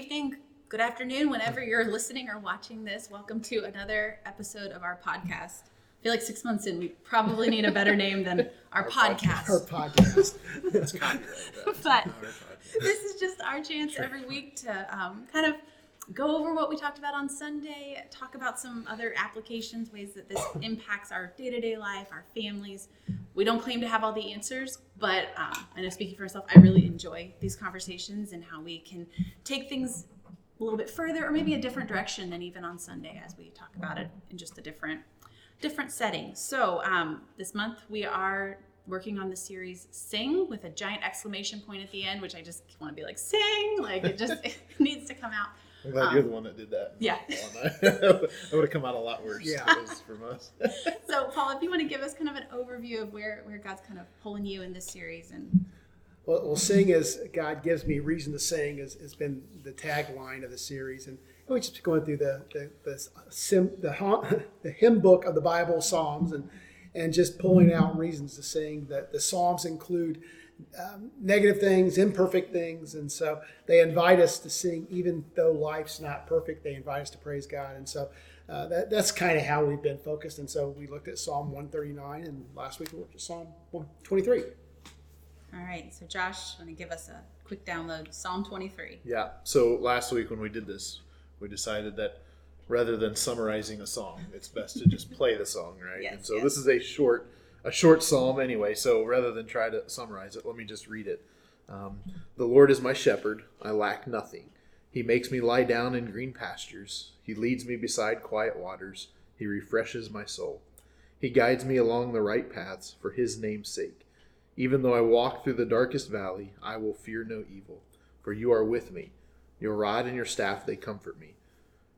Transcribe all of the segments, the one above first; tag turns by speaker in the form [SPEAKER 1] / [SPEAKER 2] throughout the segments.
[SPEAKER 1] evening, good afternoon, whenever you're listening or watching this. Welcome to another episode of our podcast. I feel like six months in, we probably need a better name than our, podcast.
[SPEAKER 2] Our podcast.
[SPEAKER 3] It's copyright.
[SPEAKER 1] But
[SPEAKER 3] Not our podcast.
[SPEAKER 1] this is just our chance every week to um, kind of go over what we talked about on Sunday, talk about some other applications, ways that this impacts our day to day life, our families. We don't claim to have all the answers, but um, I know speaking for myself, I really enjoy these conversations and how we can take things a little bit further or maybe a different direction than even on Sunday as we talk about it in just a different different setting. So um, this month we are working on the series Sing with a giant exclamation point at the end, which I just want to be like Sing, like it just it needs to come out.
[SPEAKER 3] I'm glad you're the one that did that.
[SPEAKER 1] Um, Yeah.
[SPEAKER 3] that would have come out a lot worse.
[SPEAKER 2] Yeah.
[SPEAKER 3] if it was from us.
[SPEAKER 1] So Paul, if you want to give us kind of an overview of where where God's kind of pulling you in this series and
[SPEAKER 2] Well, well, sing as God gives me reason to sing has, has been the tagline of the series, and we're just going through the the the, sim, the, the hymn book of the Bible, Psalms, and and just pulling out reasons to sing. That the Psalms include um, negative things, imperfect things, and so they invite us to sing, even though life's not perfect. They invite us to praise God, and so. Uh, that, that's kind of how we've been focused. And so we looked at Psalm 139, and last week we looked at Psalm 123.
[SPEAKER 1] all right. So Josh, want to give us a quick download Psalm 23.
[SPEAKER 3] Yeah. So last week when we did this, we decided that rather than summarizing a song, it's best to just play the song, right?
[SPEAKER 1] Yes,
[SPEAKER 3] and so
[SPEAKER 1] yes.
[SPEAKER 3] this is a short, a short psalm anyway. So rather than try to summarize it, let me just read it. Um, the Lord is my shepherd; I lack nothing. He makes me lie down in green pastures. He leads me beside quiet waters. He refreshes my soul. He guides me along the right paths for His name's sake. Even though I walk through the darkest valley, I will fear no evil, for you are with me. Your rod and your staff, they comfort me.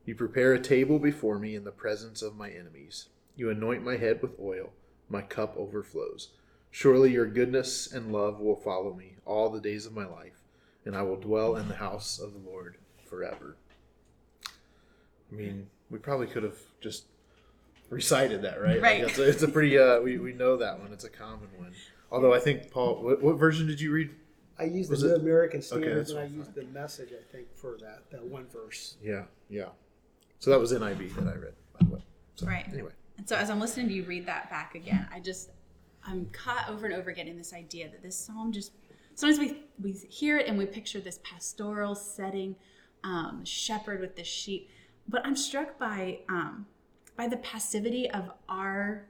[SPEAKER 3] You prepare a table before me in the presence of my enemies. You anoint my head with oil. My cup overflows. Surely your goodness and love will follow me all the days of my life, and I will dwell in the house of the Lord forever. I mean, we probably could have just recited that, right? Like,
[SPEAKER 1] Right.
[SPEAKER 3] it's, a, it's a pretty, uh, we, we know that one. It's a common one. Although I think, Paul, what, what version did you read?
[SPEAKER 2] I used
[SPEAKER 3] Was
[SPEAKER 2] the New
[SPEAKER 3] it-
[SPEAKER 2] American
[SPEAKER 3] Okay,
[SPEAKER 2] Standard,
[SPEAKER 3] that's
[SPEAKER 2] and I
[SPEAKER 3] fine.
[SPEAKER 2] used the message, I think, for that that one verse.
[SPEAKER 3] Yeah, yeah. So that was NIV that I read, by the way. So,
[SPEAKER 1] Right.
[SPEAKER 3] Anyway,
[SPEAKER 1] And so as I'm listening to you read that back again, I just I'm caught over and over again in this idea that this psalm just sometimes we we hear it and we picture this pastoral setting, um, shepherd with the sheep, but I'm struck by um, by the passivity of our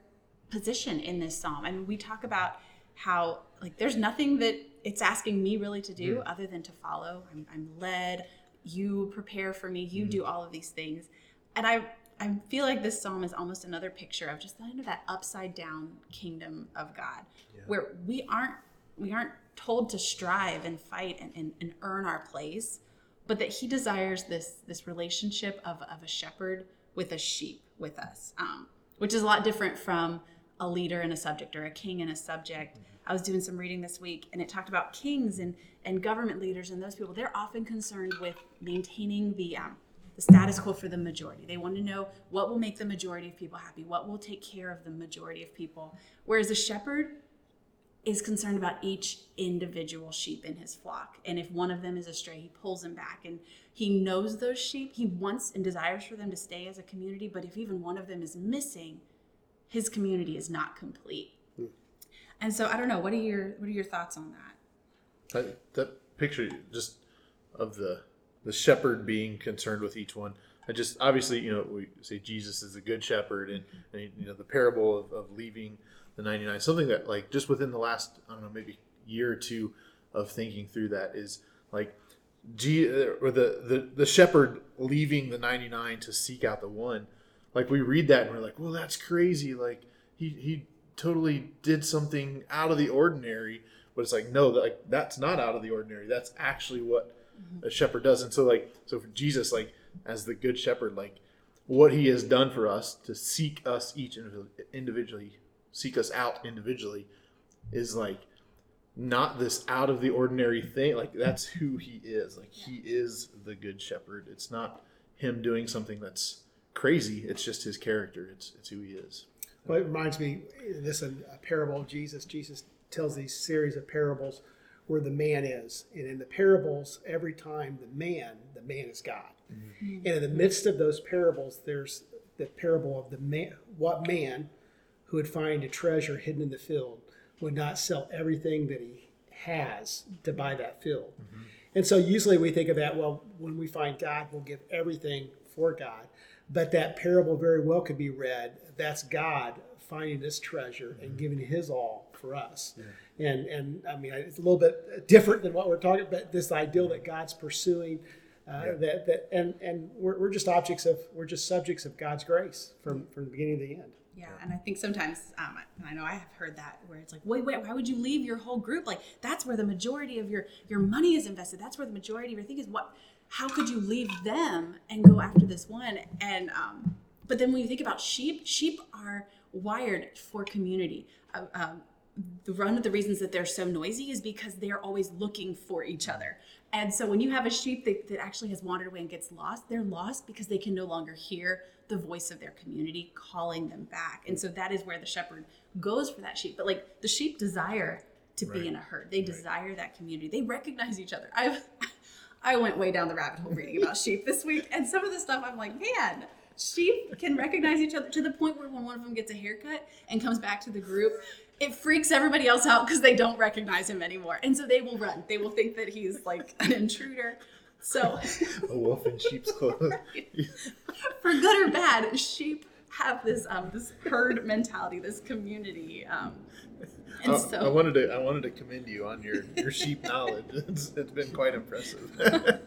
[SPEAKER 1] position in this psalm. I mean, we talk about how like there's nothing that it's asking me really to do other than to follow. I'm, I'm led. You prepare for me. You do all of these things, and I I feel like this psalm is almost another picture of just kind of that upside down kingdom of God, where we aren't we aren't told to strive and fight and, and, and earn our place, but that He desires this this relationship of, of a shepherd with a sheep with us, um, which is a lot different from a leader and a subject or a king and a subject. I was doing some reading this week and it talked about kings and, and government leaders and those people. They're often concerned with maintaining the um, the status quo for the majority. They want to know what will make the majority of people happy, what will take care of the majority of people. Whereas a shepherd is concerned about each individual sheep in his flock. And if one of them is astray, he pulls them back. And he knows those sheep. He wants and desires for them to stay as a community. But if even one of them is missing, his community is not complete. Hmm. And so I don't know. What are your what are your thoughts on that?
[SPEAKER 3] that, that picture just of the the shepherd being concerned with each one. I just obviously you know we say Jesus is a good shepherd, and, and you know the parable of, of leaving the ninety nine. Something that like just within the last I don't know maybe year or two of thinking through that is like. G, or the, the the shepherd leaving the 99 to seek out the one like we read that and we're like well that's crazy like he he totally did something out of the ordinary but it's like no like that's not out of the ordinary that's actually what a shepherd does. And so like so for jesus like as the good shepherd like what he has done for us to seek us each individually seek us out individually is like not this out of the ordinary thing. Like that's who he is. Like he is the good shepherd. It's not him doing something that's crazy. It's just his character. It's it's who he is.
[SPEAKER 2] Well, it reminds me this is a parable of Jesus. Jesus tells these series of parables where the man is. And in the parables, every time the man, the man is God. Mm-hmm. And in the midst of those parables, there's the parable of the man, what man who would find a treasure hidden in the field would not sell everything that he has to buy that field. Mm-hmm. And so usually we think of that, well, when we find God, we'll give everything for God. But that parable very well could be read that's God finding this treasure and giving his all for us. And and I mean it's a little bit different than what we're talking about. this ideal that God's pursuing uh, that that and and we're, we're just objects of we're just subjects of God's grace from from the beginning to the end.
[SPEAKER 1] Yeah, and I think sometimes, um, and I know I have heard that where it's like, wait, wait, why would you leave your whole group? Like that's where the majority of your your money is invested. That's where the majority of your thing is. What? How could you leave them and go after this one? And um, but then when you think about sheep, sheep are wired for community. Uh, um, the one of the reasons that they're so noisy is because they're always looking for each other. And so when you have a sheep that, that actually has wandered away and gets lost, they're lost because they can no longer hear the voice of their community calling them back. And so that is where the shepherd goes for that sheep. But like the sheep desire to be in a herd. They desire that community. They recognize each other. I I went way down the rabbit hole reading about sheep this week, and some of the stuff I'm like, man, sheep can recognize each other to the point where when one of them gets a haircut and comes back to the group, it freaks everybody else out because they don't recognize him anymore, and so they will run. They will think that he's like an intruder. So,
[SPEAKER 3] A wolf in sheep's clothes.
[SPEAKER 1] for good or bad, sheep have this um, this herd mentality, this community. Um,
[SPEAKER 3] I,
[SPEAKER 1] so
[SPEAKER 3] I wanted to I wanted to commend you on your, your sheep knowledge. It's, it's been quite impressive.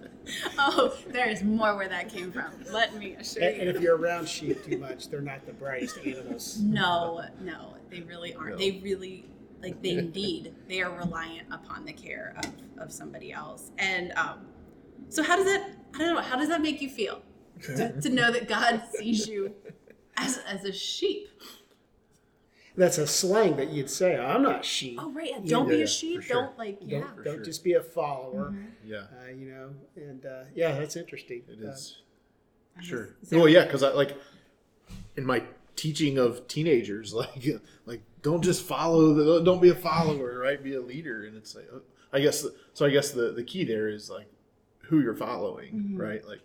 [SPEAKER 1] Oh, there is more where that came from. Let me assure
[SPEAKER 2] And,
[SPEAKER 1] you.
[SPEAKER 2] and if you're around sheep too much, they're not the brightest animals.
[SPEAKER 1] No, no, they really aren't.
[SPEAKER 3] No.
[SPEAKER 1] They really like they need. They are reliant upon the care of, of somebody else. And um, so, how does that? I don't know. How does that make you feel to, to know that God sees you as as a sheep?
[SPEAKER 2] That's a slang that you'd say. I'm not sheep.
[SPEAKER 1] Oh, right.
[SPEAKER 2] Yeah,
[SPEAKER 1] Don't be a sheep.
[SPEAKER 3] sure.
[SPEAKER 1] Don't like yeah.
[SPEAKER 2] Don't, don't
[SPEAKER 3] sure.
[SPEAKER 2] just be a follower.
[SPEAKER 3] yeah,
[SPEAKER 2] Uh, you know, and uh, yeah, that's interesting.
[SPEAKER 3] it
[SPEAKER 2] Uh,
[SPEAKER 3] is. Sure.
[SPEAKER 1] Is there-
[SPEAKER 3] Well, yeah, because I like in my teaching of teenagers, like like don't just follow the don't be a follower, right? Be a leader, and it's like uh, I guess so. I guess the the key there is like who you're following,
[SPEAKER 1] Mm-hmm.
[SPEAKER 3] right? Like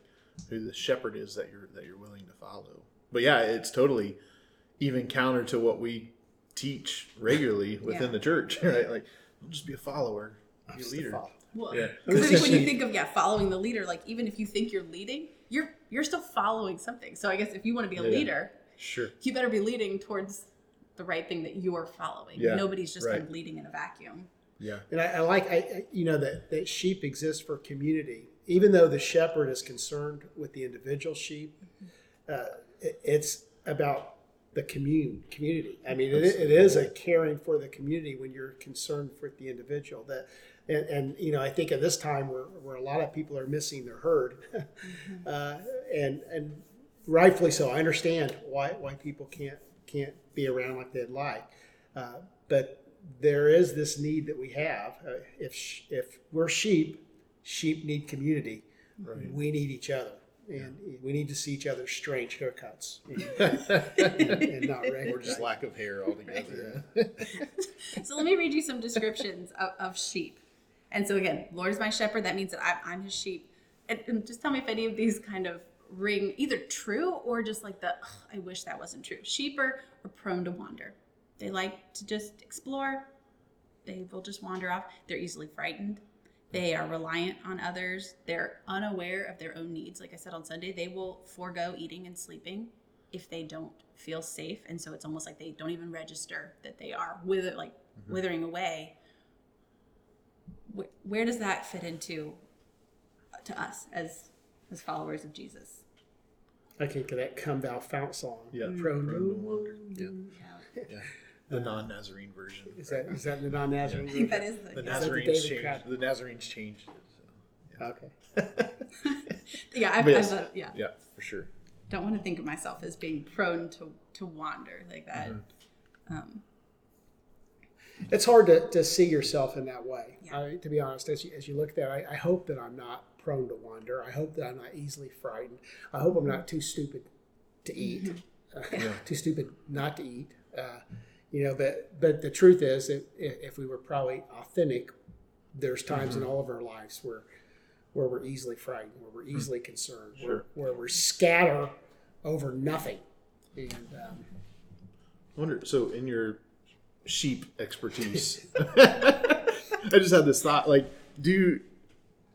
[SPEAKER 3] who the shepherd is that you're that you're willing to follow. But yeah, it's totally even counter to what we teach regularly within
[SPEAKER 1] Yeah.
[SPEAKER 3] the church, right? Like don't just be a follower, be a
[SPEAKER 2] just a
[SPEAKER 3] leader.
[SPEAKER 1] Well,
[SPEAKER 3] Yeah.
[SPEAKER 1] because I think when you think of yeah, following the leader, like even if you think you're leading, you're you're still following something. So I guess if you want to be a
[SPEAKER 3] Yeah, yeah.
[SPEAKER 1] leader,
[SPEAKER 3] Sure.
[SPEAKER 1] you better be leading towards the right thing that you're following.
[SPEAKER 3] Yeah,
[SPEAKER 1] Nobody's just
[SPEAKER 3] right.
[SPEAKER 1] kind of leading in a vacuum.
[SPEAKER 3] Yeah.
[SPEAKER 2] And I, I like, I, I- you know, that, that sheep exist for community. Even though the shepherd is concerned with the individual sheep, uh, it, it's about the commune community. I mean, it, it is a caring for the community when you're concerned for the individual. That, and, and you know, I think at this time where, where a lot of people are missing their herd, uh, and and rightfully so. I understand why why people can't can't be around like they'd like, uh, but there is this need that we have. Uh, if sh- if we're sheep, sheep need community.
[SPEAKER 3] Right.
[SPEAKER 2] We need each other, and we need to see each other's strange haircuts and, and not regular.
[SPEAKER 3] or just lack of hair altogether.
[SPEAKER 1] So let me read you some descriptions of, of sheep. And so again, Lord is my shepherd. That means that I, I'm his sheep. And, and just tell me if any of these kind of ring either true or just like the "Ugh, I wish that wasn't true. Sheep are, are prone to wander. They like to just explore. They will just wander off. They're easily frightened. They are reliant on others. They're unaware of their own needs. Like I said on Sunday, they will forego eating and sleeping if they don't feel safe. And so it's almost like they don't even register that they are wither, like mm-hmm. withering away. Where, where does that fit into uh, to us as as followers of Jesus?
[SPEAKER 2] I think of that "Come Thou Fount" song.
[SPEAKER 3] Yeah.
[SPEAKER 2] Prone
[SPEAKER 3] Prone
[SPEAKER 2] to
[SPEAKER 3] to wander. Yeah.
[SPEAKER 1] Yeah.
[SPEAKER 3] Yeah. The non-Nazarene version.
[SPEAKER 2] Is that is that the non-Nazarene?
[SPEAKER 1] I think that is the,
[SPEAKER 3] the
[SPEAKER 1] yeah.
[SPEAKER 2] the
[SPEAKER 3] Nazarenes
[SPEAKER 2] David
[SPEAKER 3] changed.
[SPEAKER 2] Crowder?
[SPEAKER 3] The Nazarenes changed it.
[SPEAKER 2] Okay.
[SPEAKER 1] yeah, I've,
[SPEAKER 3] But yes.
[SPEAKER 1] I've, uh, yeah.
[SPEAKER 3] Yeah, for sure.
[SPEAKER 1] Don't want to think of myself as being prone to to wander like that.
[SPEAKER 3] Mm-hmm.
[SPEAKER 1] Um,
[SPEAKER 2] it's hard to, to see yourself in that way.
[SPEAKER 1] Yeah.
[SPEAKER 2] I, to be honest, as you, as you look at that, I, I hope that I'm not prone to wander. I hope that I'm not easily frightened. I hope I'm not too stupid to eat,
[SPEAKER 1] Mm-hmm.
[SPEAKER 2] uh,
[SPEAKER 3] Yeah.
[SPEAKER 2] too stupid not to eat. Uh, you know, but but the truth is, if, if we were probably authentic, there's times in all of our lives where where we're easily frightened, where we're easily concerned, where, where we're scatter over nothing. And um,
[SPEAKER 3] I wonder. So, in your sheep expertise, I just had this thought: like, do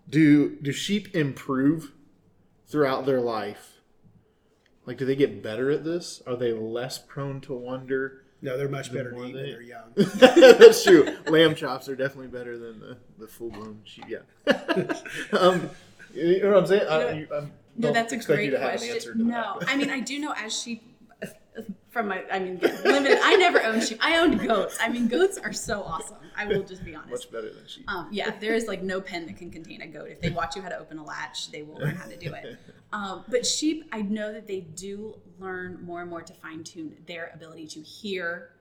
[SPEAKER 3] do do sheep improve throughout their life? Like, do they get better at this? Are they less prone to wonder?
[SPEAKER 2] No, they're much better to
[SPEAKER 3] more
[SPEAKER 2] eat when
[SPEAKER 3] they-
[SPEAKER 2] they're young.
[SPEAKER 3] That's true. Lamb chops are definitely better than the, the full blown sheep. Yeah. um, you know what I'm saying? I, you, I'm,
[SPEAKER 1] No, that's a great
[SPEAKER 3] you an
[SPEAKER 1] question. no,
[SPEAKER 3] that.
[SPEAKER 1] I mean I do know as sheep from my I mean limited. I never owned sheep. I owned goats. I mean goats are so awesome. I will just be honest.
[SPEAKER 3] Much better than sheep.
[SPEAKER 1] Um, yeah, there is like no pen that can contain a goat. If they watch you how to open a latch, they will learn how to do it. Um, but sheep, I know that they do learn more and more to fine tune their ability to hear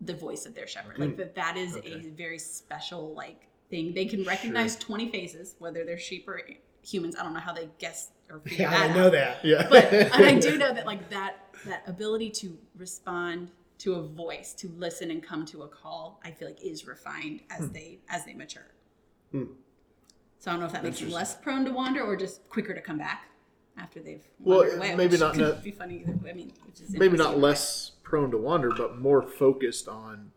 [SPEAKER 1] the voice of their shepherd. Like that, that is a very special like thing. They can recognize twenty faces, whether they're sheep or humans. I don't know how they guess or
[SPEAKER 2] Yeah, I know
[SPEAKER 1] out.
[SPEAKER 2] that.
[SPEAKER 3] yeah.
[SPEAKER 1] But and I do know that like that that ability to respond to a voice, to listen and come to a call, I feel like is refined as they as they mature.
[SPEAKER 2] Hmm.
[SPEAKER 1] So I don't know if that makes them less prone to wander or just quicker to come back after they've
[SPEAKER 3] Well,
[SPEAKER 1] away.
[SPEAKER 3] maybe not
[SPEAKER 1] be funny either. I mean,
[SPEAKER 3] Maybe not less prone to wander, but more focused on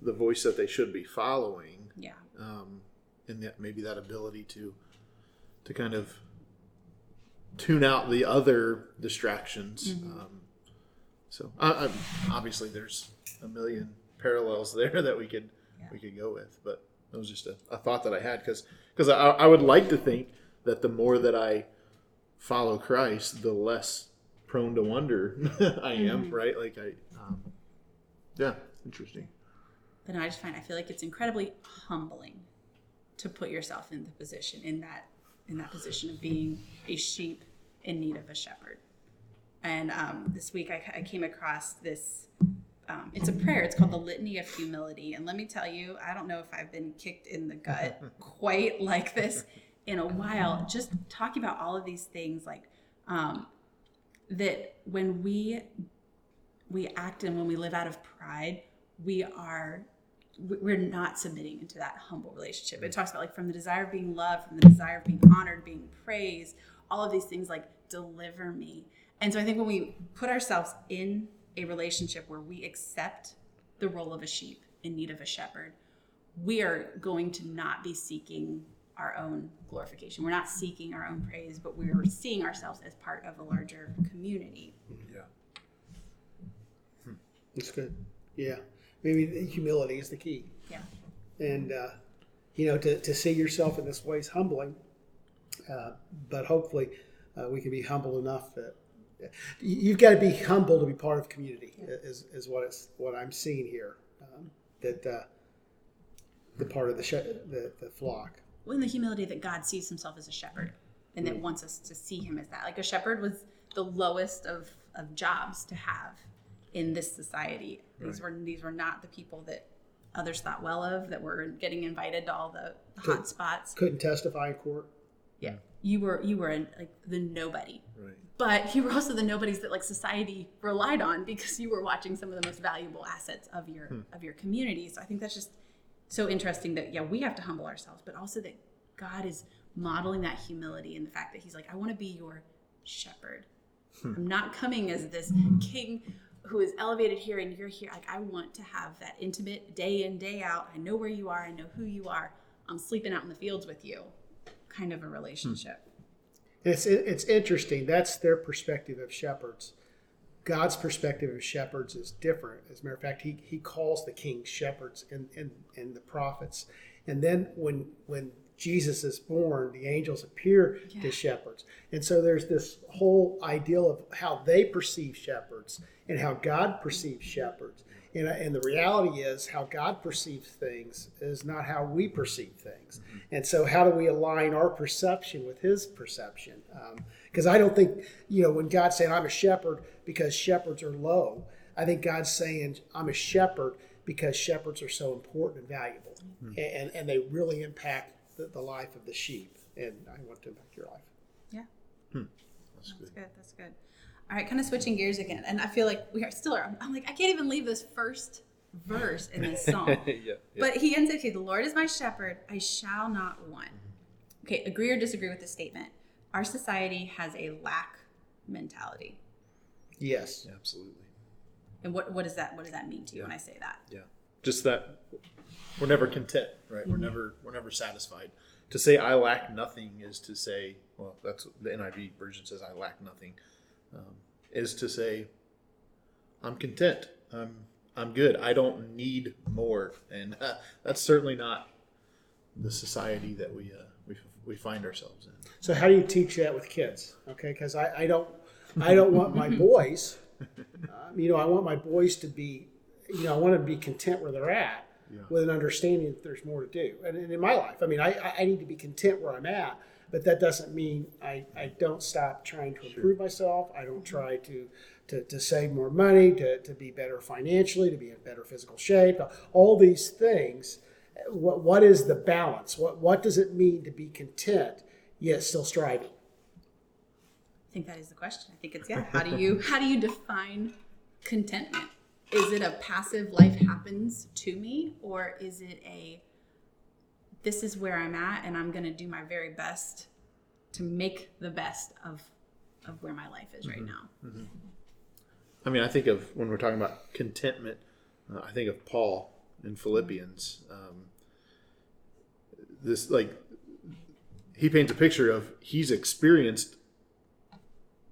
[SPEAKER 3] the voice that they should be following.
[SPEAKER 1] Yeah.
[SPEAKER 3] um, and that maybe that ability to to kind of tune out the other distractions. Um, so I, obviously, there's a million parallels there that we could
[SPEAKER 1] Yeah.
[SPEAKER 3] we could go with, but it was just a, a thought that I had because because I, I would like to think that the more that I follow Christ, the less prone to wonder I am. Right? Like I, um, yeah, interesting.
[SPEAKER 1] But no, I just find I feel like it's incredibly humbling to put yourself in the position in that in that position of being a sheep in need of a shepherd. And um, this week I, I came across this. Um, it's a prayer. It's called the Litany of Humility. And let me tell you, I don't know if I've been kicked in the gut quite like this in a while. Just talking about all of these things, like um, that when we we act and when we live out of pride, we are we're not submitting into that humble relationship. It mm. talks about like from the desire of being loved, from the desire of being honored, being praised, all of these things like deliver me. And so I think when we put ourselves in a relationship where we accept the role of a sheep in need of a shepherd, we are going to not be seeking our own glorification. We're not seeking our own praise, but we're seeing ourselves as part of a larger community. Mm-hmm.
[SPEAKER 3] Yeah.
[SPEAKER 2] Hmm. that's good. Yeah. Maybe humility is the key.
[SPEAKER 1] Yeah.
[SPEAKER 2] And, uh, you know, to, to see yourself in this way is humbling. Uh, but hopefully uh, we can be humble enough that you- you've got to be humble to be part of community is, is what it's what I'm seeing here. Um, that uh, the part of the, sh- the the flock.
[SPEAKER 1] well, in the humility that God sees himself as a shepherd and that wants us to see him as that. Like a shepherd was the lowest of, of jobs to have in this society. These were these were not the people that others thought well of, that were getting invited to all the, the hot spots.
[SPEAKER 2] Couldn't testify in court.
[SPEAKER 1] Yeah. You were you were in, like the nobody.
[SPEAKER 3] Right.
[SPEAKER 1] But you were also the nobodies that like society relied on because you were watching some of the most valuable assets of your hmm. of your community. So I think that's just so interesting that yeah, we have to humble ourselves, but also that God is modeling that humility and the fact that he's like, I want to be your shepherd. Hmm. I'm not coming as this king who is elevated here and you're here. Like I want to have that intimate day in, day out. I know where you are, I know who you are. I'm sleeping out in the fields with you. Kind of a relationship. Hmm.
[SPEAKER 2] It's it's interesting. That's their perspective of shepherds. God's perspective of shepherds is different. As a matter of fact, he, he calls the kings shepherds and, and, in the prophets. And then when when Jesus is born, the angels appear
[SPEAKER 1] Yeah.
[SPEAKER 2] to shepherds. And so there's this whole ideal of how they perceive shepherds and how God perceives shepherds. And, and the reality is, how God perceives things is not how we perceive things. And so, how do we align our perception with His perception? Um, because I don't think, you know, when God's saying, I'm a shepherd because shepherds are low, I think God's saying, I'm a shepherd because shepherds are so important and valuable. Mm-hmm. And, and they really impact the, the life of the sheep. And I want to impact your life.
[SPEAKER 1] Yeah. Hmm.
[SPEAKER 3] That's good.
[SPEAKER 1] That's good. That's good. All right, kind of switching gears again, and I feel like we are still. I'm like, I can't even leave this first verse in this song.
[SPEAKER 3] yeah, yeah.
[SPEAKER 1] But he ends it, okay, the Lord is my shepherd, I shall not want. Mm-hmm. Okay, agree or disagree with this statement? Our society has a lack mentality.
[SPEAKER 2] Yes.
[SPEAKER 3] absolutely.
[SPEAKER 1] And what, what does that what does that mean to you when I say that?
[SPEAKER 3] Yeah, just that we're never content, right? We're never we're never satisfied. To say I lack nothing is to say, well, that's the NIV version says. I lack nothing, um, is to say I'm content. I'm I'm good. I don't need more, and uh, that's certainly not the society that we uh, we we find ourselves in.
[SPEAKER 2] So how do you teach that with kids? Okay, because I, I don't I don't want my boys. Um, you know, I want my boys to be, you know, I want them to be content where they're at,
[SPEAKER 3] Yeah.
[SPEAKER 2] with an understanding that there's more to do. And, and in my life, I mean, I, I- I need to be content where I'm at, but that doesn't mean I, I don't stop trying to improve myself. I don't try to, to, to save more money, to, to be better financially, to be in better physical shape, all these things. What, what is the balance? What, what does it mean to be content yet still striving?
[SPEAKER 1] I think that is the question. I think it's yeah. How do you how do you define contentment? Is it a passive life happens to me, or is it a this is where I'm at and I'm gonna do my very best to make the best of of where my life is right now.
[SPEAKER 3] I mean, I think of when we're talking about contentment, uh, I think of Paul in Philippians. Um, this like he paints a picture of he's experienced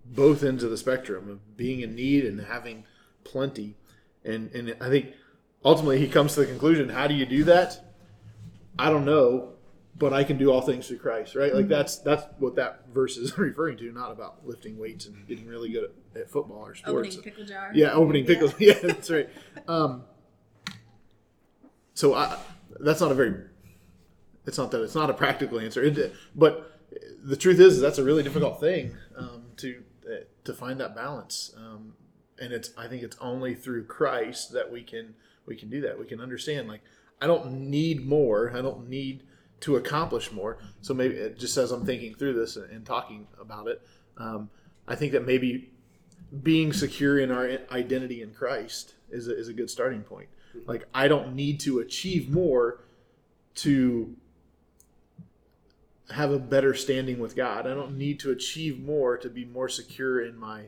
[SPEAKER 3] both ends of the spectrum of being in need and having plenty, and and I think ultimately he comes to the conclusion: how do you do that? I don't know, but I can do all things through Christ, right? Like that's that's what that verse is referring to, not about lifting weights and getting really good at, at football or sports.
[SPEAKER 1] Opening pickle jar.
[SPEAKER 3] Yeah, opening pickles. Yeah, that's right. Um, so I, that's not a very. It's not that it's not a practical answer, it, but the truth is that's a really difficult thing um, to uh, to find that balance. Um, and it's I think it's only through Christ that we can we can do that. We can understand like I don't need more. I don't need to accomplish more. So maybe it just as I'm thinking through this and, and talking about it, um, I think that maybe being secure in our identity in Christ is a, is a good starting point. Like I don't need to achieve more to have a better standing with God. I don't need to achieve more to be more secure in my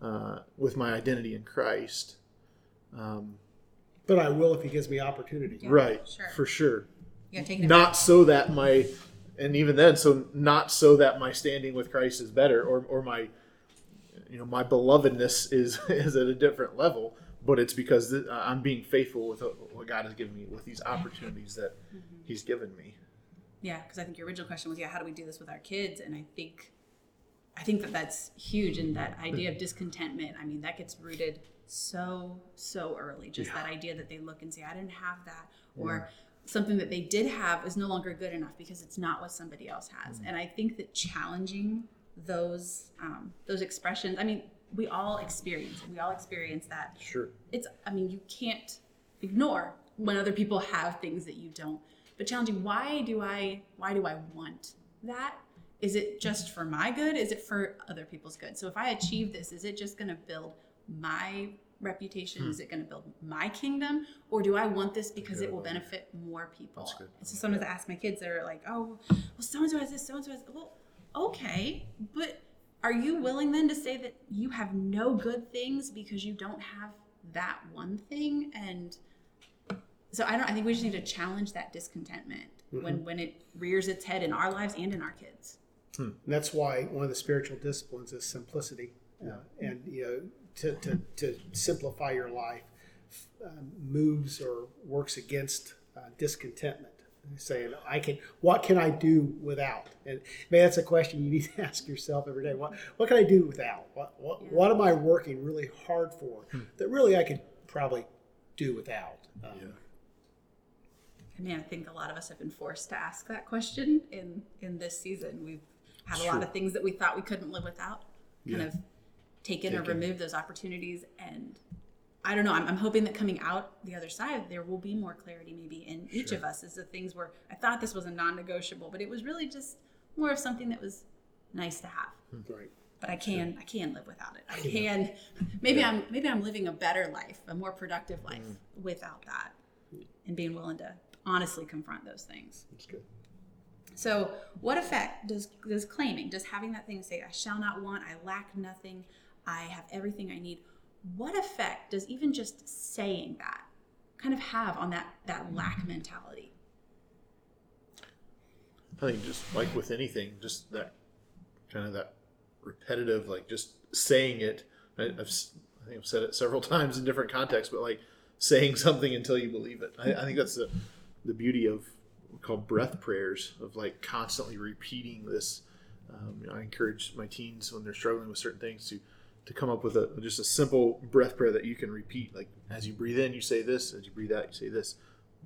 [SPEAKER 3] uh, with my identity in Christ. Um,
[SPEAKER 2] But I will if he gives me opportunity.
[SPEAKER 1] Yeah,
[SPEAKER 3] right,
[SPEAKER 1] sure.
[SPEAKER 3] for sure.
[SPEAKER 1] You gotta
[SPEAKER 3] Not so that my and even then, so not so that my standing with Christ is better or or my you know my belovedness is is at a different level. But it's because th- I'm being faithful with what God has given me with these opportunities that He's given me.
[SPEAKER 1] Yeah, because I think your original question was, yeah, how do we do this with our kids? And I think, I think that that's huge. And that idea of discontentment, I mean, that gets rooted so so early. Just that idea that they look and say, I didn't have that, or something that they did have is no longer good enough because it's not what somebody else has. And I think that challenging those um, those expressions, I mean, we all experience it. We all experience that
[SPEAKER 3] Sure.
[SPEAKER 1] it's i mean you can't ignore when other people have things that you don't but challenging why do i why do i want that is it just for my good? Is it for other people's good? So if i achieve this is it just going to build my reputation? Is it going to build my kingdom? Or do i want this because it will benefit more people? So sometimes i ask my kids they're like oh well so and so has this so and so has well okay but are you willing then to say that you have no good things because you don't have that one thing? And so i don't i think we just need to challenge that discontentment when when it rears its head in our lives and in our kids
[SPEAKER 2] And that's why one of the spiritual disciplines is simplicity, uh, and you know, to, to, to simplify your life um, moves or works against uh, discontentment. Saying, I can, what can I do without? And man, that's a question you need to ask yourself every day. What, what can I do without? What, what, what am I working really hard for that really I could probably do without? Um,
[SPEAKER 1] i mean i think a lot of us have been forced to ask that question in in this season we've had a lot of things that we thought we couldn't live without kind
[SPEAKER 3] Yeah.
[SPEAKER 1] of taken or removed those opportunities and I don't know. I'm, I'm hoping that coming out the other side, there will be more clarity maybe in each of us as the things where I thought this was a non negotiable, but it was really just more of something that was nice to have. Hmm.
[SPEAKER 2] Right.
[SPEAKER 1] but I can I can live without it. I can maybe I'm maybe I'm living a better life, a more productive life hmm. without that, and being willing to honestly confront those things.
[SPEAKER 3] That's good.
[SPEAKER 1] So, what effect does does claiming, does having that thing say, "I shall not want, I lack nothing, I have everything I need"? What effect does even just saying that kind of have on that that lack mentality?
[SPEAKER 3] I think just like with anything, just that kind of that repetitive, like just saying it. I, I've, I think I've said it several times in different contexts, but like saying something until you believe it. I, I think that's the the beauty of we call breath prayers of like constantly repeating this. Um, you know, I encourage my teens when they're struggling with certain things to to come up with a just a simple breath prayer that you can repeat. Like as you breathe in, you say this. As you breathe out, you say this.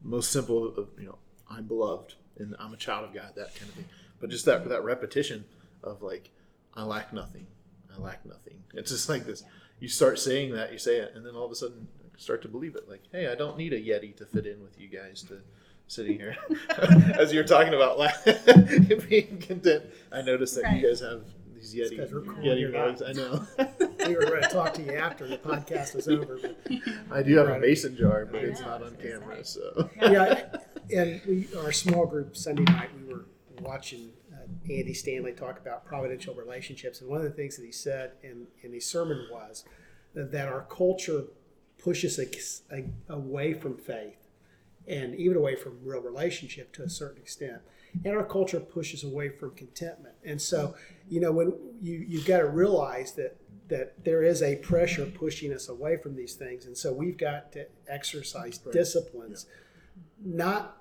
[SPEAKER 3] Most simple of you know, I'm beloved and I'm a child of God. That kind of thing. But just that that repetition of like, I lack nothing. I lack nothing. It's just like this. You start saying that, you say it, and then all of a sudden start to believe it. Like, hey, I don't need a Yeti to fit in with you guys to sitting here. As you're talking about being content, I noticed that
[SPEAKER 1] Right.
[SPEAKER 3] you guys have these Yeti
[SPEAKER 2] because we're cool,
[SPEAKER 3] Yeti
[SPEAKER 2] you're
[SPEAKER 3] mugs. I know.
[SPEAKER 2] we were going to talk to you after the podcast was over. But,
[SPEAKER 3] I do have a mason jar, but
[SPEAKER 1] I
[SPEAKER 3] it's not on camera.
[SPEAKER 1] say.
[SPEAKER 3] So
[SPEAKER 2] yeah, and we our small group Sunday night we were watching uh, Andy Stanley talk about providential relationships, and one of the things that he said in in his sermon was that our culture pushes us away from faith and even away from real relationship to a certain extent. And our culture pushes away from contentment. And so, you know, when you you've got to realize that that there is a pressure pushing us away from these things, and so we've got to exercise disciplines. Not,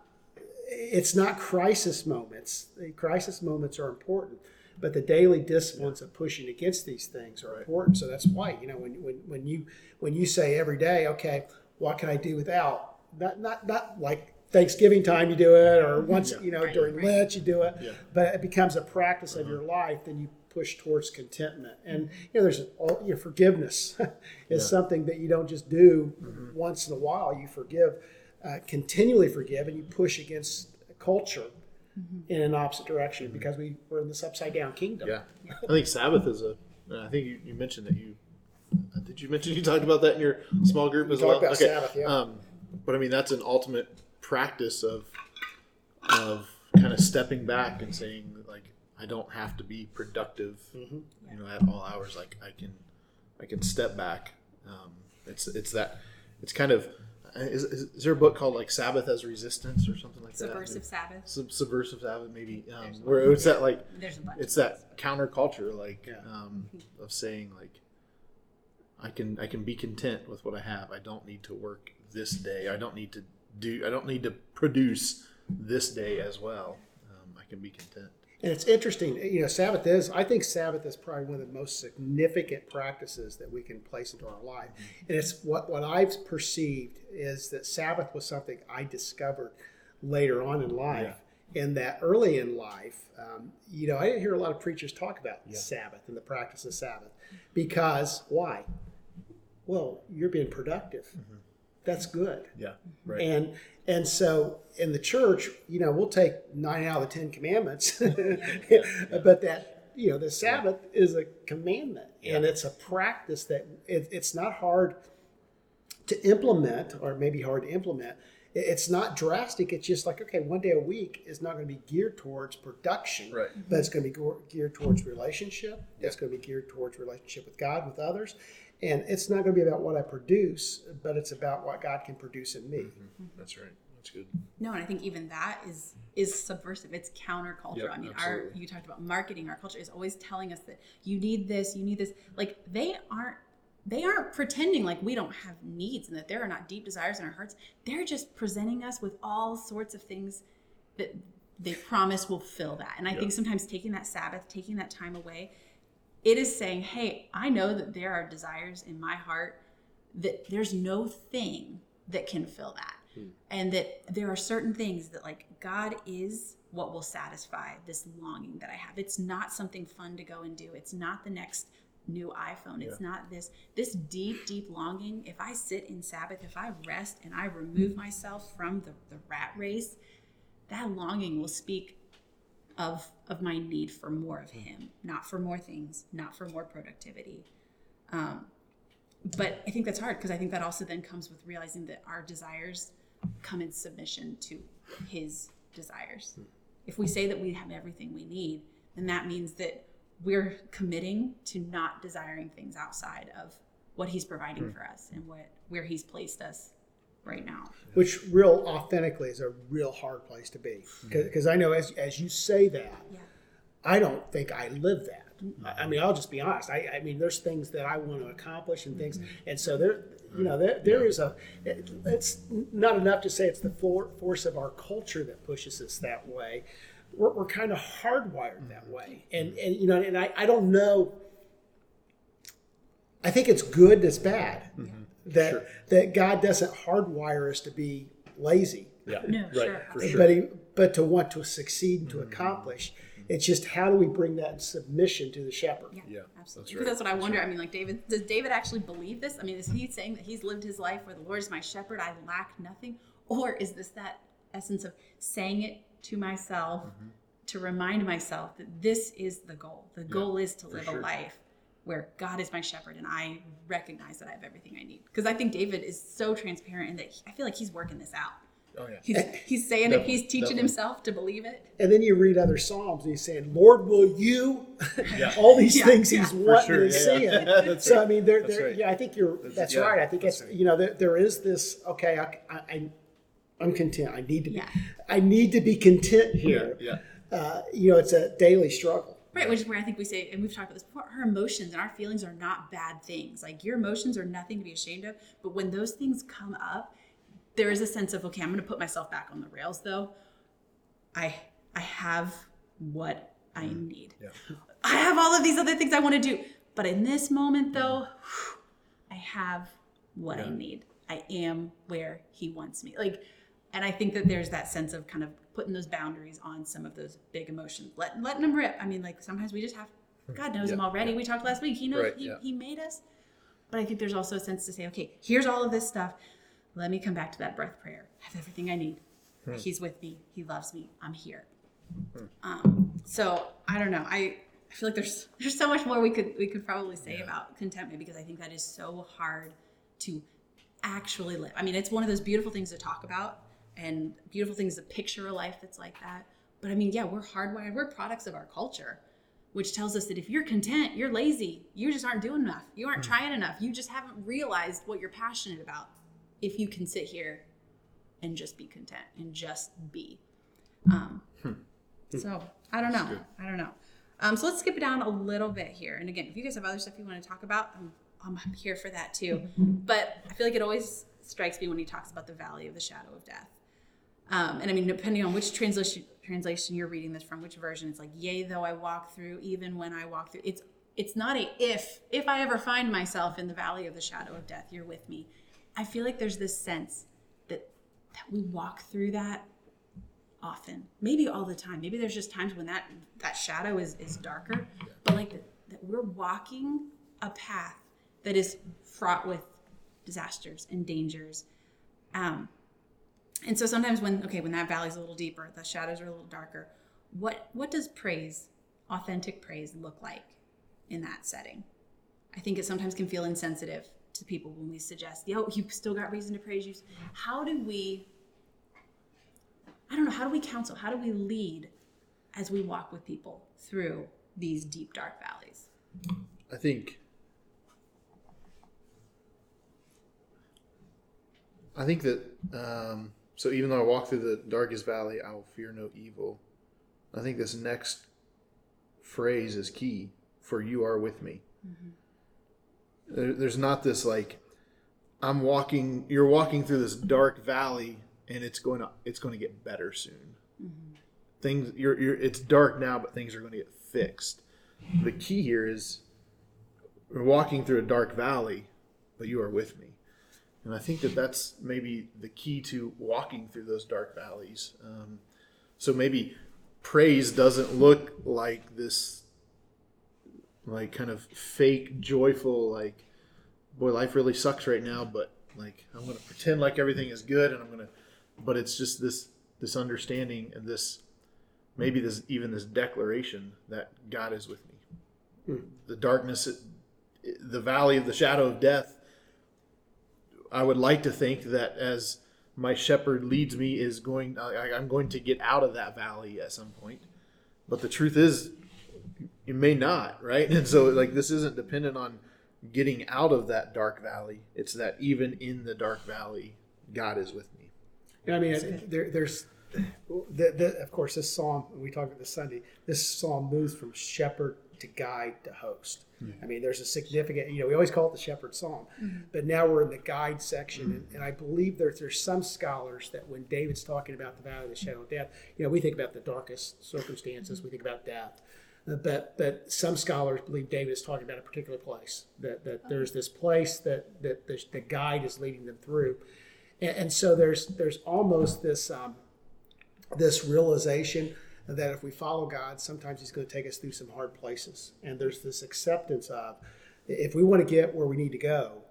[SPEAKER 2] it's not crisis moments. The crisis moments are important, but the daily disciplines of pushing against these things are
[SPEAKER 3] Right.
[SPEAKER 2] important. So that's why you know when when when you when you say every day, okay, what can I do without? Not not not like Thanksgiving time you do it, or once
[SPEAKER 3] Yeah.
[SPEAKER 2] you know
[SPEAKER 1] Right,
[SPEAKER 2] during
[SPEAKER 1] right.
[SPEAKER 2] Lent you do it.
[SPEAKER 3] Yeah.
[SPEAKER 2] But it becomes a practice of your life. Then you push towards contentment, and you know there's all your forgiveness is
[SPEAKER 3] Yeah.
[SPEAKER 2] something that you don't just do once in a while. You forgive, uh, continually forgive, and you push against culture in an opposite direction because we we're in this upside down kingdom.
[SPEAKER 3] yeah, I think Sabbath is a. I think you, you mentioned that you. uh, Did you mention you talked about that in your small group as well?
[SPEAKER 2] about Sabbath, yeah.
[SPEAKER 3] Um, but I mean, that's an ultimate practice of of kind of stepping back and saying like, I don't have to be productive,
[SPEAKER 2] Mhm.
[SPEAKER 3] you know, at all hours. Like I can, I can step back. Um, it's it's that. It's kind of. Is, is, is there a book called like Sabbath as Resistance or something like that?
[SPEAKER 1] Subversive Sabbath.
[SPEAKER 3] Sub- subversive Sabbath, maybe. Um, where it's that like
[SPEAKER 1] There's a bunch.
[SPEAKER 3] it's that counterculture like
[SPEAKER 2] Yeah.
[SPEAKER 3] um, of saying like i can i can be content with what i have i don't need to work this day i don't need to do i don't need to produce this day as well um, i can be content
[SPEAKER 2] And it's interesting, you know, Sabbath is, I think Sabbath is probably one of the most significant practices that we can place into our life. And it's what, what I've perceived is that Sabbath was something I discovered later on in life. And that early in life, um, you know, I didn't hear a lot of preachers talk about Sabbath and the practice of Sabbath. Because why? Well, you're being productive. That's good.
[SPEAKER 3] yeah right
[SPEAKER 2] And and so in the church, you know, we'll take nine out of the Ten Commandments, but that you know, the Sabbath is a commandment, and it's a practice that it, it's not hard to implement, or maybe hard to implement. It- It's not drastic. It's just like okay, one day a week is not going to be geared towards production,
[SPEAKER 3] Right.
[SPEAKER 2] But it's going to be geared towards relationship. It's going to be geared towards relationship with God, with others, and it's not going to be about what I produce, but it's about what God can produce in me. Mm-hmm. Mm-hmm.
[SPEAKER 3] that's right that's good
[SPEAKER 1] No, and I think even that is is subversive. It's counterculture.
[SPEAKER 3] Yep,
[SPEAKER 1] I mean,
[SPEAKER 3] absolutely.
[SPEAKER 1] our you talked about marketing. Our culture is always telling us that you need this, you need this. Like they aren't they aren't pretending like we don't have needs and that there are not deep desires in our hearts. They're just presenting us with all sorts of things that they promise will fill that. And I think sometimes taking that Sabbath, taking that time away, it is saying, "Hey, I know that there are desires in my heart that there's no thing that can fill that." Hmm. and that there are certain things that like god is what will satisfy this longing that i have. It's not something fun to go and do. It's not the next new iphone. It's not this this deep deep longing. If i sit in sabbath if i rest and i remove hmm. myself from the, the rat race that longing will speak of of my need for more of him not for more things not for more productivity. Um, but i think that's hard because i think that also then comes with realizing that our desires come in submission to his desires. If we say that we have everything we need then that means that we're committing to not desiring things outside of what he's providing for us and what where he's placed us right now.
[SPEAKER 2] Which real authentically is a real hard place to be. Mm-hmm. Because i know as, as you say that
[SPEAKER 1] yeah.
[SPEAKER 2] I don't think i live that. Mm-hmm. I- i mean i'll just be honest. I, I mean there's things that i want to accomplish and things. Mm-hmm. And so there you know there, there is a it, it's not enough to say it's the for, force of our culture that pushes us that way. We're, we're kind of hardwired that way. And and you know and i, I don't know. I think it's good it's bad that that god doesn't hardwire us to be lazy
[SPEAKER 3] Yeah.
[SPEAKER 1] No,
[SPEAKER 3] right.
[SPEAKER 1] sure,
[SPEAKER 3] For sure.
[SPEAKER 2] but he, but to want to succeed and to accomplish it's just how do we bring that submission to the shepherd
[SPEAKER 1] Yeah,
[SPEAKER 3] Yeah,
[SPEAKER 1] absolutely.
[SPEAKER 3] that's
[SPEAKER 1] Because
[SPEAKER 3] right.
[SPEAKER 1] that's what I wonder. I mean, like David, does David actually believe this? I mean, is he saying that he's lived his life where the Lord is my shepherd, I lack nothing, or is this that essence of saying it to myself
[SPEAKER 3] Mm-hmm.
[SPEAKER 1] to remind myself that this is the goal? The goal is to live
[SPEAKER 3] sure.
[SPEAKER 1] a life where God is my shepherd and I recognize that I have everything I need. Because I think David is so transparent and that he, I feel like he's working this out.
[SPEAKER 3] Oh yeah.
[SPEAKER 1] He's he's saying it. He's teaching
[SPEAKER 3] definitely.
[SPEAKER 1] himself to believe it.
[SPEAKER 2] and then you read other psalms and he's saying lord will you
[SPEAKER 3] Yeah.
[SPEAKER 2] all these
[SPEAKER 1] Yeah,
[SPEAKER 2] things
[SPEAKER 1] yeah.
[SPEAKER 2] he's
[SPEAKER 1] For
[SPEAKER 2] wanting
[SPEAKER 3] sure,
[SPEAKER 2] and
[SPEAKER 3] yeah,
[SPEAKER 2] saying
[SPEAKER 3] yeah.
[SPEAKER 2] So
[SPEAKER 3] right.
[SPEAKER 2] i mean there, there
[SPEAKER 3] right.
[SPEAKER 2] yeah i think you're that's,
[SPEAKER 3] yeah,
[SPEAKER 2] right i think it's
[SPEAKER 3] right.
[SPEAKER 2] you know there, there is this okay I, I, I i'm content i need to be
[SPEAKER 1] Yeah.
[SPEAKER 2] i need to be content here
[SPEAKER 3] Yeah.
[SPEAKER 2] uh, you know it's a daily struggle
[SPEAKER 1] Right, which is where I think we say, and we've talked about this before, our emotions and our feelings are not bad things. Like your emotions are nothing to be ashamed of. But when those things come up, there is a sense of, okay, I'm going to put myself back on the rails though. I I have what I mm-hmm. need.
[SPEAKER 3] Yeah.
[SPEAKER 1] I have all of these other things I want to do. But in this moment though, I have what I need. I am where he wants me. Like and I think that there's that sense of kind of putting those boundaries on some of those big emotions, letting letting them rip. I mean, like sometimes we just have. God knows
[SPEAKER 3] Yeah,
[SPEAKER 1] them already. We talked last week. He knows
[SPEAKER 3] Right,
[SPEAKER 1] he,
[SPEAKER 3] yeah.
[SPEAKER 1] he made us. But I think there's also a sense to say, okay, here's all of this stuff. Let me come back to that breath prayer. I have everything I need.
[SPEAKER 3] Hmm.
[SPEAKER 1] He's with me. He loves me. I'm here. Um, so I don't know. I, I feel like there's there's so much more we could we could probably say about contentment because I think that is so hard to actually live. I mean, it's one of those beautiful things to talk about and beautiful things to picture a life that's like that. But I mean, yeah, we're hardwired. We're products of our culture, which tells us that if you're content, you're lazy. You just aren't doing enough. You aren't trying enough. You just haven't realized what you're passionate about. If you can sit here and just be content and just be. Um, So I don't know. I don't know. Um, so let's skip it down a little bit here. And again, if you guys have other stuff you want to talk about, I'm, I'm here for that too. But I feel like it always strikes me when he talks about the valley of the shadow of death. Um, and I mean, depending on which translation translation you're reading this from, which version, it's like, "Yea, though I walk through, even when I walk through." It's it's not a if. If I ever find myself in the valley of the shadow of death, you're with me. I feel like there's this sense that that we walk through that often maybe all the time maybe there's just times when that that shadow is is darker but like that, that we're walking a path that is fraught with disasters and dangers um and so sometimes when okay when that valley's a little deeper the shadows are a little darker what what does praise authentic praise look like in that setting i think it sometimes can feel insensitive to people when we suggest yo you still got reason to praise you how do we I don't know, how do we counsel? How do we lead as we walk with people through these deep, dark valleys?
[SPEAKER 3] I think I think that um, so even though I walk through the darkest valley, I will fear no evil. I think this next phrase is key for you are with me. Mm-hmm. There, there's not this like I'm walking you're walking through this dark valley and it's going to it's going to get better soon. Mm-hmm. Things you're, you're it's dark now but things are going to get fixed. The key here is we're walking through a dark valley, but you are with me. And I think that that's maybe the key to walking through those dark valleys. Um, so maybe praise doesn't look like this, like kind of fake, joyful, like, boy, life really sucks right now, but like, I'm going to pretend like everything is good and I'm going to, but it's just this, this understanding and this, maybe this even this declaration that God is with me.
[SPEAKER 2] Hmm.
[SPEAKER 3] The darkness, the valley of the shadow of death. I would like to think that as my shepherd leads me, is going, I, I'm going to get out of that valley at some point. But the truth is, you may not, right? And so, like, this isn't dependent on getting out of that dark valley. It's that even in the dark valley, God is with me.
[SPEAKER 2] And I mean, there, there's, the, the, of course, this psalm, we talked about this Sunday, this psalm moves from shepherd to guide to host. I mean, there's a significant, you know, we always call it the shepherd psalm, but now we're in the guide section. And, and I believe there's, there's some scholars that when David's talking about the valley of the shadow of death, you know, we think about the darkest circumstances, we think about death. Uh, but but some scholars believe David is talking about a particular place that, that there's this place that that the, the guide is leading them through, and, and so there's there's almost this um, this realization that if we follow God, sometimes He's going to take us through some hard places, and there's this acceptance of if we want to get where we need to go,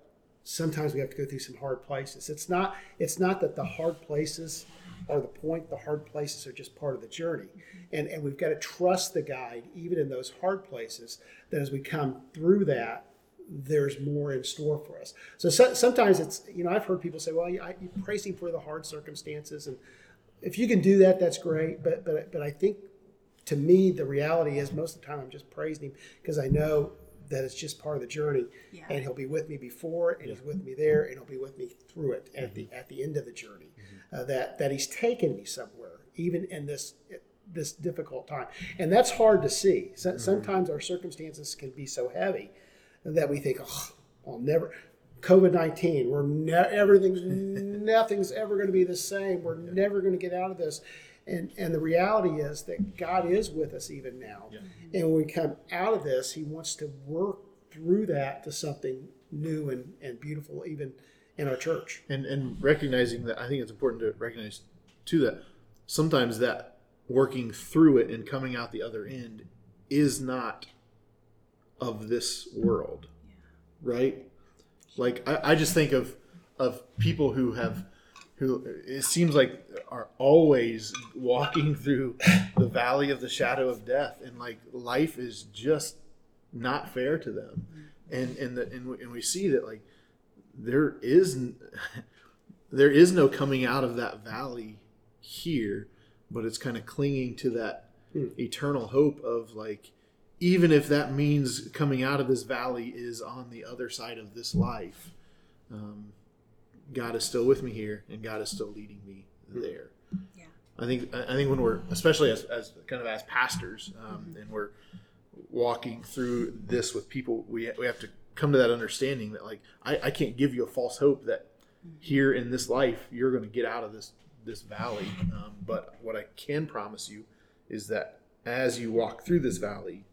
[SPEAKER 2] sometimes we have to go through some hard places. It's not it's not that the hard places are the point. The hard places are just part of the journey. And, and we've got to trust the guide, even in those hard places, that as we come through that, there's more in store for us. So, so sometimes it's, you know, I've heard people say, well, I, praise him for the hard circumstances. And if you can do that, that's great. But, but, but I think to me, the reality is most of the time I'm just praising him because I know that it's just part of the journey.
[SPEAKER 1] Yeah.
[SPEAKER 2] and he'll be with me before and he's with me there and he'll be with me through it at the mm-hmm. at the end of the journey mm-hmm. uh, that that he's taken me somewhere even in this this difficult time. And that's hard to see. So, mm-hmm. sometimes our circumstances can be so heavy that we think oh i'll never covid-19 we're ne- everything's nothing's ever going to be the same. We're never going to get out of this. And and the reality is that god is with us even now. And when we come out of this he wants to work through that to something new and, and beautiful even in our church.
[SPEAKER 3] And and recognizing that I think it's important to recognize too that sometimes that working through it and coming out the other end is not of this world, right? Like I, I just think of of people who have who it seems like are always walking through the valley of the shadow of death and like life is just not fair to them. And and the, and, we, and we see that like there is there is no coming out of that valley here but it's kind of clinging to that hmm. eternal hope of like even if that means coming out of this valley is on the other side of this life um, god is still with me here and god is still leading me there.
[SPEAKER 1] Yeah.
[SPEAKER 3] i think i think when we're especially as, as kind of as pastors um, and we're walking through this with people we, we have to come to that understanding that like I, I can't give you a false hope that here in this life you're going to get out of this this valley. Um, but what i can promise you is that as you walk through this valley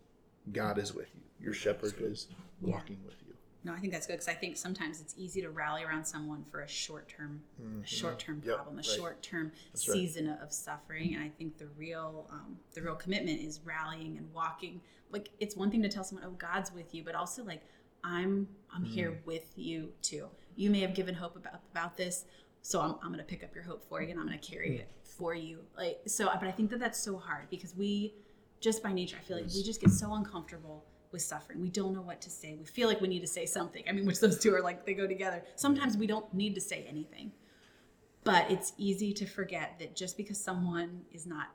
[SPEAKER 3] god is with you your shepherd is walking with you
[SPEAKER 1] No, I think that's good because I think sometimes it's easy to rally around someone for a short term, short term
[SPEAKER 3] Mm-hmm. Yep,
[SPEAKER 1] problem, a
[SPEAKER 3] right.
[SPEAKER 1] short term
[SPEAKER 3] right.
[SPEAKER 1] season of suffering. And I think the real, um, the real commitment is rallying and walking. Like it's one thing to tell someone, "Oh, God's with you," but also like, "I'm, I'm
[SPEAKER 3] Mm.
[SPEAKER 1] here with you too." You may have given hope about about this, so I'm, I'm going to pick up your hope for you and I'm going to carry it for you. Like so, but I think that that's so hard because we, just by nature, I feel like we just get so uncomfortable with suffering. We don't know what to say. We feel like we need to say something. I mean, which those two are like they go together. Sometimes we don't need to say anything. But it's easy to forget that just because someone is not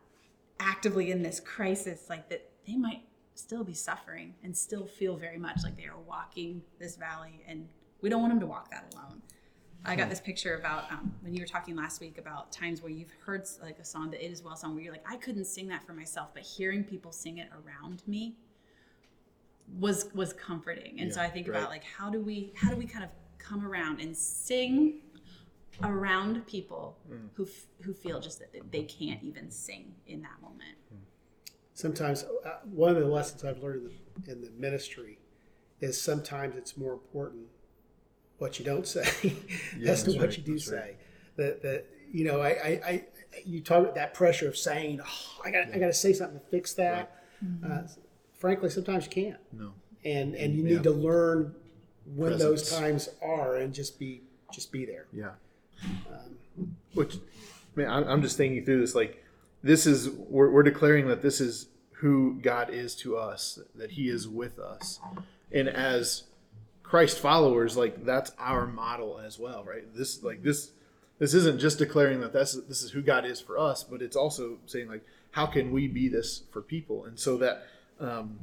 [SPEAKER 1] actively in this crisis, like that they might still be suffering and still feel very much like they are walking this valley and we don't want them to walk that alone. I got this picture about um, when you were talking last week about times where you've heard like a song, the "It Is Well" song, where you're like, I couldn't sing that for myself, but hearing people sing it around me was was comforting. And so I think
[SPEAKER 3] right.
[SPEAKER 1] about like how do we how do we kind of come around and sing around people
[SPEAKER 3] Mm.
[SPEAKER 1] who f- who feel just that they can't even sing in that moment.
[SPEAKER 2] sometimes uh, one of the lessons I've learned in the, in the ministry is sometimes it's more important what you don't say
[SPEAKER 3] Yeah,
[SPEAKER 2] as to what
[SPEAKER 3] right,
[SPEAKER 2] you do say.
[SPEAKER 3] right.
[SPEAKER 2] That that you know, I, I, I you talk about that pressure of saying, oh, I got I got to say something to fix that. Uh, frankly, sometimes you can't,
[SPEAKER 3] no
[SPEAKER 2] and and you
[SPEAKER 3] Yeah.
[SPEAKER 2] need to learn when those times are, and just be just be there.
[SPEAKER 3] Yeah. Which, man, I'm, I'm just thinking through this. Like, this is we're, we're declaring that this is who God is to us, that He is with us, and as Christ followers, like that's our model as well, right? This like this this isn't just declaring that that's this is who God is for us, but it's also saying like how can we be this for people, and so that um,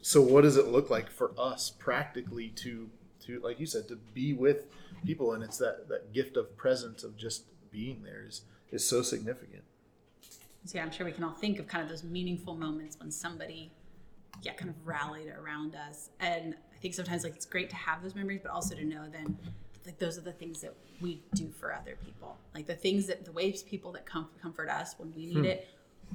[SPEAKER 3] so what does it look like for us practically to to like you said to be with people, and it's that that gift of presence of just being there is is so significant.
[SPEAKER 1] Yeah, I'm sure we can all think of kind of those meaningful moments when somebody, yeah, kind of rallied around us. And think sometimes like it's great to have those memories, but also to know then like those are the things that we do for other people. Like the things that the ways people that com- comfort us when we need hmm. it.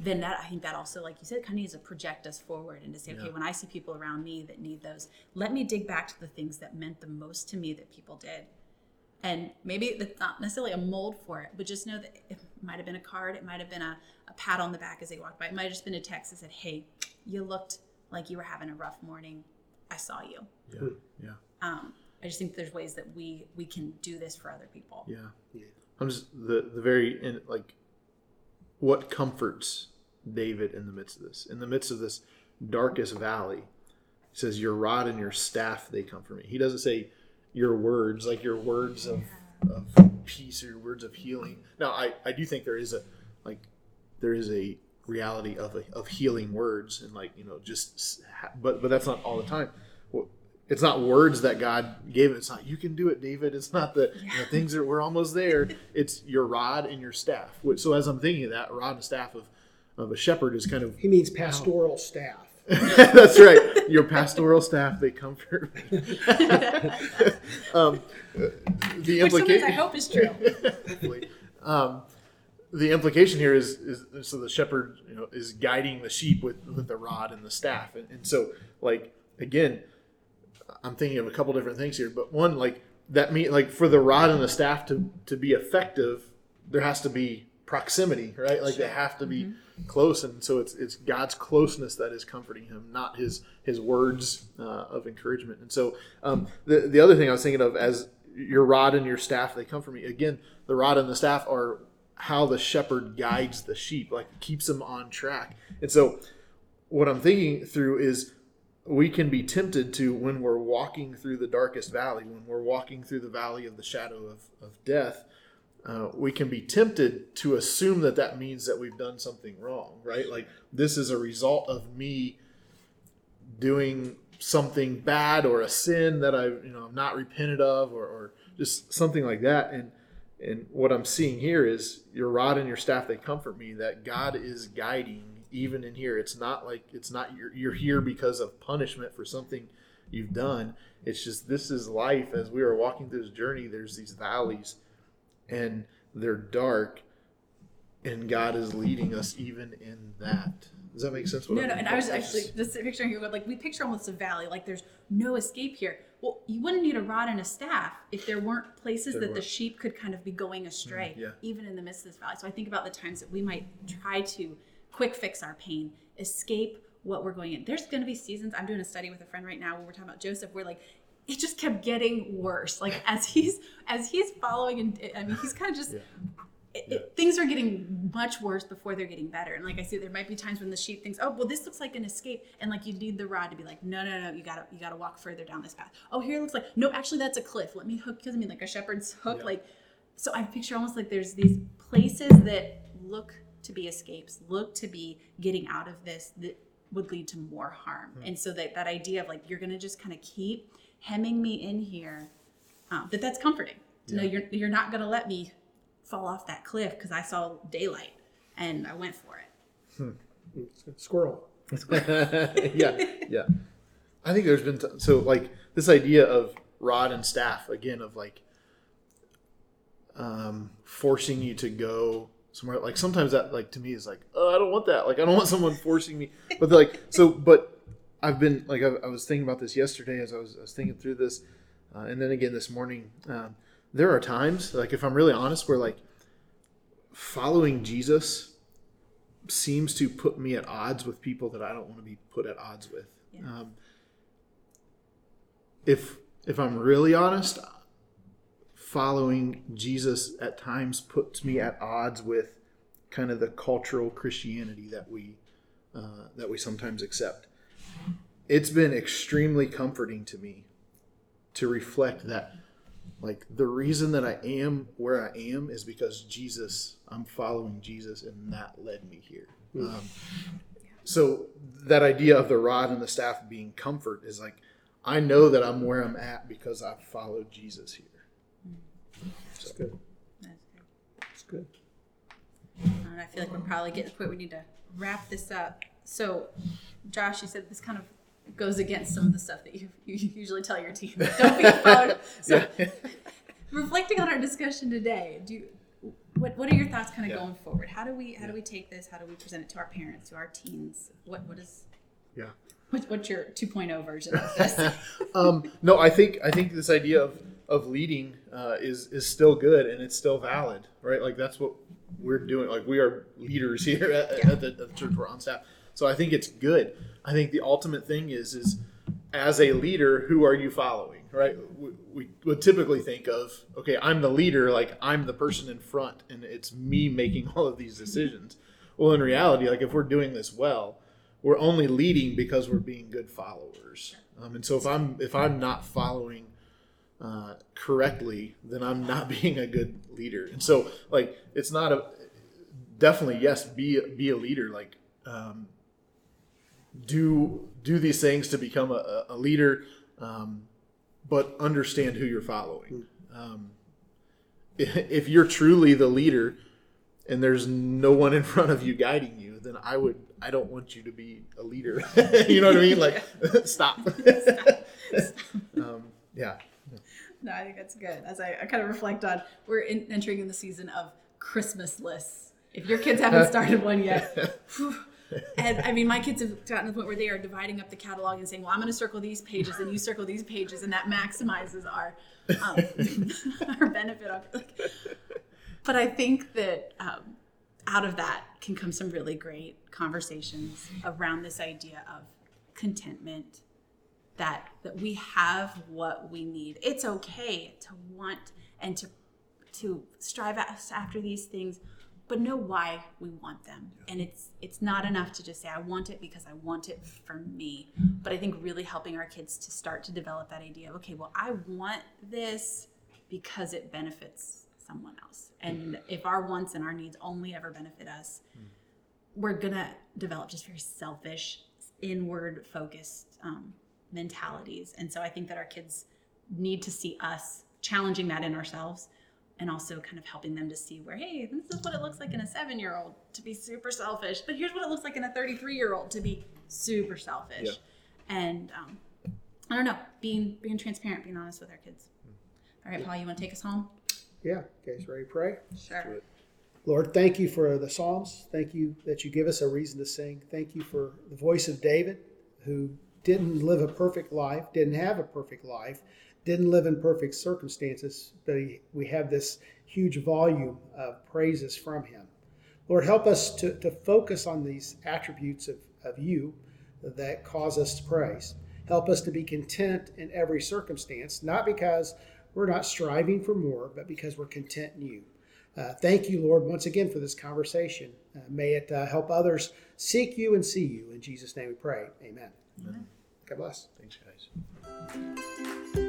[SPEAKER 1] Then that I think that also, like you said, kind of needs to project us forward and to say, yeah. okay, when I see people around me that need those, let me dig back to the things that meant the most to me that people did and maybe it's not necessarily a mold for it, but just know that it might have been a card, it might have been a, a pat on the back as they walked by, it might have just been a text that said, "Hey, you looked like you were having a rough morning. I saw you."
[SPEAKER 3] Yeah, yeah.
[SPEAKER 1] Um, I just think there's ways that we we can do this for other people.
[SPEAKER 3] Yeah, yeah. I'm just the the very in, like what comforts David in the midst of this, in the midst of this darkest valley. He says, "Your rod and your staff they comfort me." He doesn't say your words, like your words of, of peace or your words of healing. Now, I, I do think there is a like there is a reality of a, of healing words and like you know just but but that's not all the time. It's not words that God gave. It's not you can do it, David. It's not the yeah. you know, things that we're almost there. It's your rod and your staff. So as I'm thinking of that rod and staff of of a shepherd is kind of
[SPEAKER 2] he means pastoral staff.
[SPEAKER 3] That's right. Your pastoral staff, they comfort me. um,
[SPEAKER 1] the implication, I hope is true.
[SPEAKER 3] um, the implication here is, is so the shepherd, you know, is guiding the sheep with, with the rod and the staff, and, and so like again, I'm thinking of a couple different things here, but one like that mean like for the rod and the staff to to be effective, there has to be proximity, right? Like they have to be. Mm-hmm close, and so it's it's God's closeness that is comforting him, not his his words uh, of encouragement. And so um, the the other thing I was thinking of as your rod and your staff they come for me. Again, the rod and the staff are how the shepherd guides the sheep, like keeps them on track. And so what I'm thinking through is we can be tempted to when we're walking through the darkest valley, when we're walking through the valley of the shadow of, of death, uh, we can be tempted to assume that that means that we've done something wrong, right? Like this is a result of me doing something bad or a sin that I, you know, I'm not repented of, or, or just something like that. And and what I'm seeing here is your rod and your staff they comfort me. That God is guiding even in here. It's not like it's not you're, you're here because of punishment for something you've done. It's just this is life. As we are walking through this journey, there's these valleys and they're dark and God is leading us even in that. Does that make sense?
[SPEAKER 1] no, no. And I was actually just picturing here, like we picture almost a valley, like there's no escape here. Well, you wouldn't need a rod and a staff if there weren't places there that were. the sheep could kind of be going astray, mm, yeah. even in the midst of this valley. So I think about the times that we might try to quick fix our pain, escape what we're going in. There's going to be seasons. I'm doing a study with a friend right now where we're talking about Joseph. We're like, it just kept getting worse. Like as he's as he's following, and I mean, he's kind of just. Yeah. It, yeah. It, things are getting much worse before they're getting better. And like I said, there might be times when the sheep thinks, "Oh, well, this looks like an escape," and like you need the rod to be like, "No, no, no, you gotta, you gotta walk further down this path." Oh, here it looks like no, actually, that's a cliff. Let me hook because I mean, like a shepherd's hook. Yeah. Like, so I picture almost like there's these places that look to be escapes, look to be getting out of this that would lead to more harm. Mm-hmm. And so that that idea of like you're gonna just kind of keep hemming me in here, um, that that's comforting yeah. know you're you're not to let me fall off that cliff because I saw daylight and I went for it.
[SPEAKER 2] Hmm. Squirrel.
[SPEAKER 3] yeah, yeah. I think there's been t- so like this idea of rod and staff again of like um, forcing you to go somewhere. Like sometimes that like to me is like oh I don't want that. Like I don't want someone forcing me. But like so but I've been like I, I, was thinking about this yesterday as I was, I was thinking through this, uh, and then again this morning. Um, there are times, like if I'm really honest, where like following Jesus seems to put me at odds with people that I don't want to be put at odds with. Yeah. Um, if if I'm really honest, following Jesus at times puts me at odds with kind of the cultural Christianity that we uh, that we sometimes accept. It's been extremely comforting to me to reflect that like the reason that I am where I am is because Jesus, I'm following Jesus, and that led me here. Um, so that idea of the rod and the staff being comfort is like I know that I'm where I'm at because I've followed Jesus here.
[SPEAKER 2] That's good.
[SPEAKER 1] That's good.
[SPEAKER 2] That's good.
[SPEAKER 1] And I feel like we're probably getting to the point we need to wrap this up. So, Josh, you said this kind of goes against some of the stuff that you, you usually tell your team. Don't be followed. So,
[SPEAKER 3] Yeah.
[SPEAKER 1] reflecting on our discussion today, do you, what what are your thoughts kind of
[SPEAKER 3] Yeah.
[SPEAKER 1] going forward? How do we how do we take this? How do we present it to our parents, to our teens? What what is
[SPEAKER 3] Yeah.
[SPEAKER 1] what, what's your 2.0 version of this?
[SPEAKER 3] um, no, I think I think this idea of of leading uh, is is still good and it's still valid, right? Like that's what we're doing. Like we are leaders here at,
[SPEAKER 1] Yeah.
[SPEAKER 3] at, the, at the church we're on staff. So I think it's good. I think the ultimate thing is is as a leader, who are you following, right? We, we would typically think of okay, I'm the leader, like I'm the person in front, and it's me making all of these decisions. Well, in reality, like if we're doing this well, we're only leading because we're being good followers. Um, and so if I'm if I'm not following uh, correctly, then I'm not being a good leader. And so like it's not a definitely yes be be a leader like um, do do these things to become a, a leader, um, but understand who you're following. Um, if you're truly the leader and there's no one in front of you guiding you, then I would I don't want you to be a leader. you know what I mean? Like stop. um, yeah.
[SPEAKER 1] No, I think that's good. As I, I kind of reflect on, we're in, entering in the season of Christmas lists. If your kids haven't started one yet, whew. And I mean, my kids have gotten to the point where they are dividing up the catalog and saying, "Well, I'm going to circle these pages, and you circle these pages," and that maximizes our um, our benefit. Of, but I think that um, out of that can come some really great conversations around this idea of contentment that that we have what we need. It's okay to want and to to strive after these things, but know why we want them. And it's it's not enough to just say I want it because I want it for me. But I think really helping our kids to start to develop that idea of okay, well, I want this because it benefits someone else. And if our wants and our needs only ever benefit us, we're gonna develop just very selfish, inward focused um, mentalities. And so I think that our kids need to see us challenging that in ourselves and also kind of helping them to see where, hey, this is what it looks like in a seven year old to be super selfish, but here's what it looks like in a 33 year old to be super selfish.
[SPEAKER 3] Yeah.
[SPEAKER 1] And um, I don't know, being being transparent, being honest with our kids. All right, Paul, you want to take us home?
[SPEAKER 2] Yeah. Okay. So ready to pray?
[SPEAKER 1] Sure.
[SPEAKER 2] Lord, thank you for the Psalms. Thank you that you give us a reason to sing. Thank you for the voice of David, who didn't live a perfect life, didn't have a perfect life, didn't live in perfect circumstances, but he, we have this huge volume of praises from him. Lord, help us to, to focus on these attributes of, of you that cause us to praise. Help us to be content in every circumstance, not because we're not striving for more, but because we're content in you. Uh, thank you, Lord, once again for this conversation. Uh, may it uh, help others seek you and see you. In Jesus' name we pray. Amen. God bless.
[SPEAKER 3] Thanks, guys.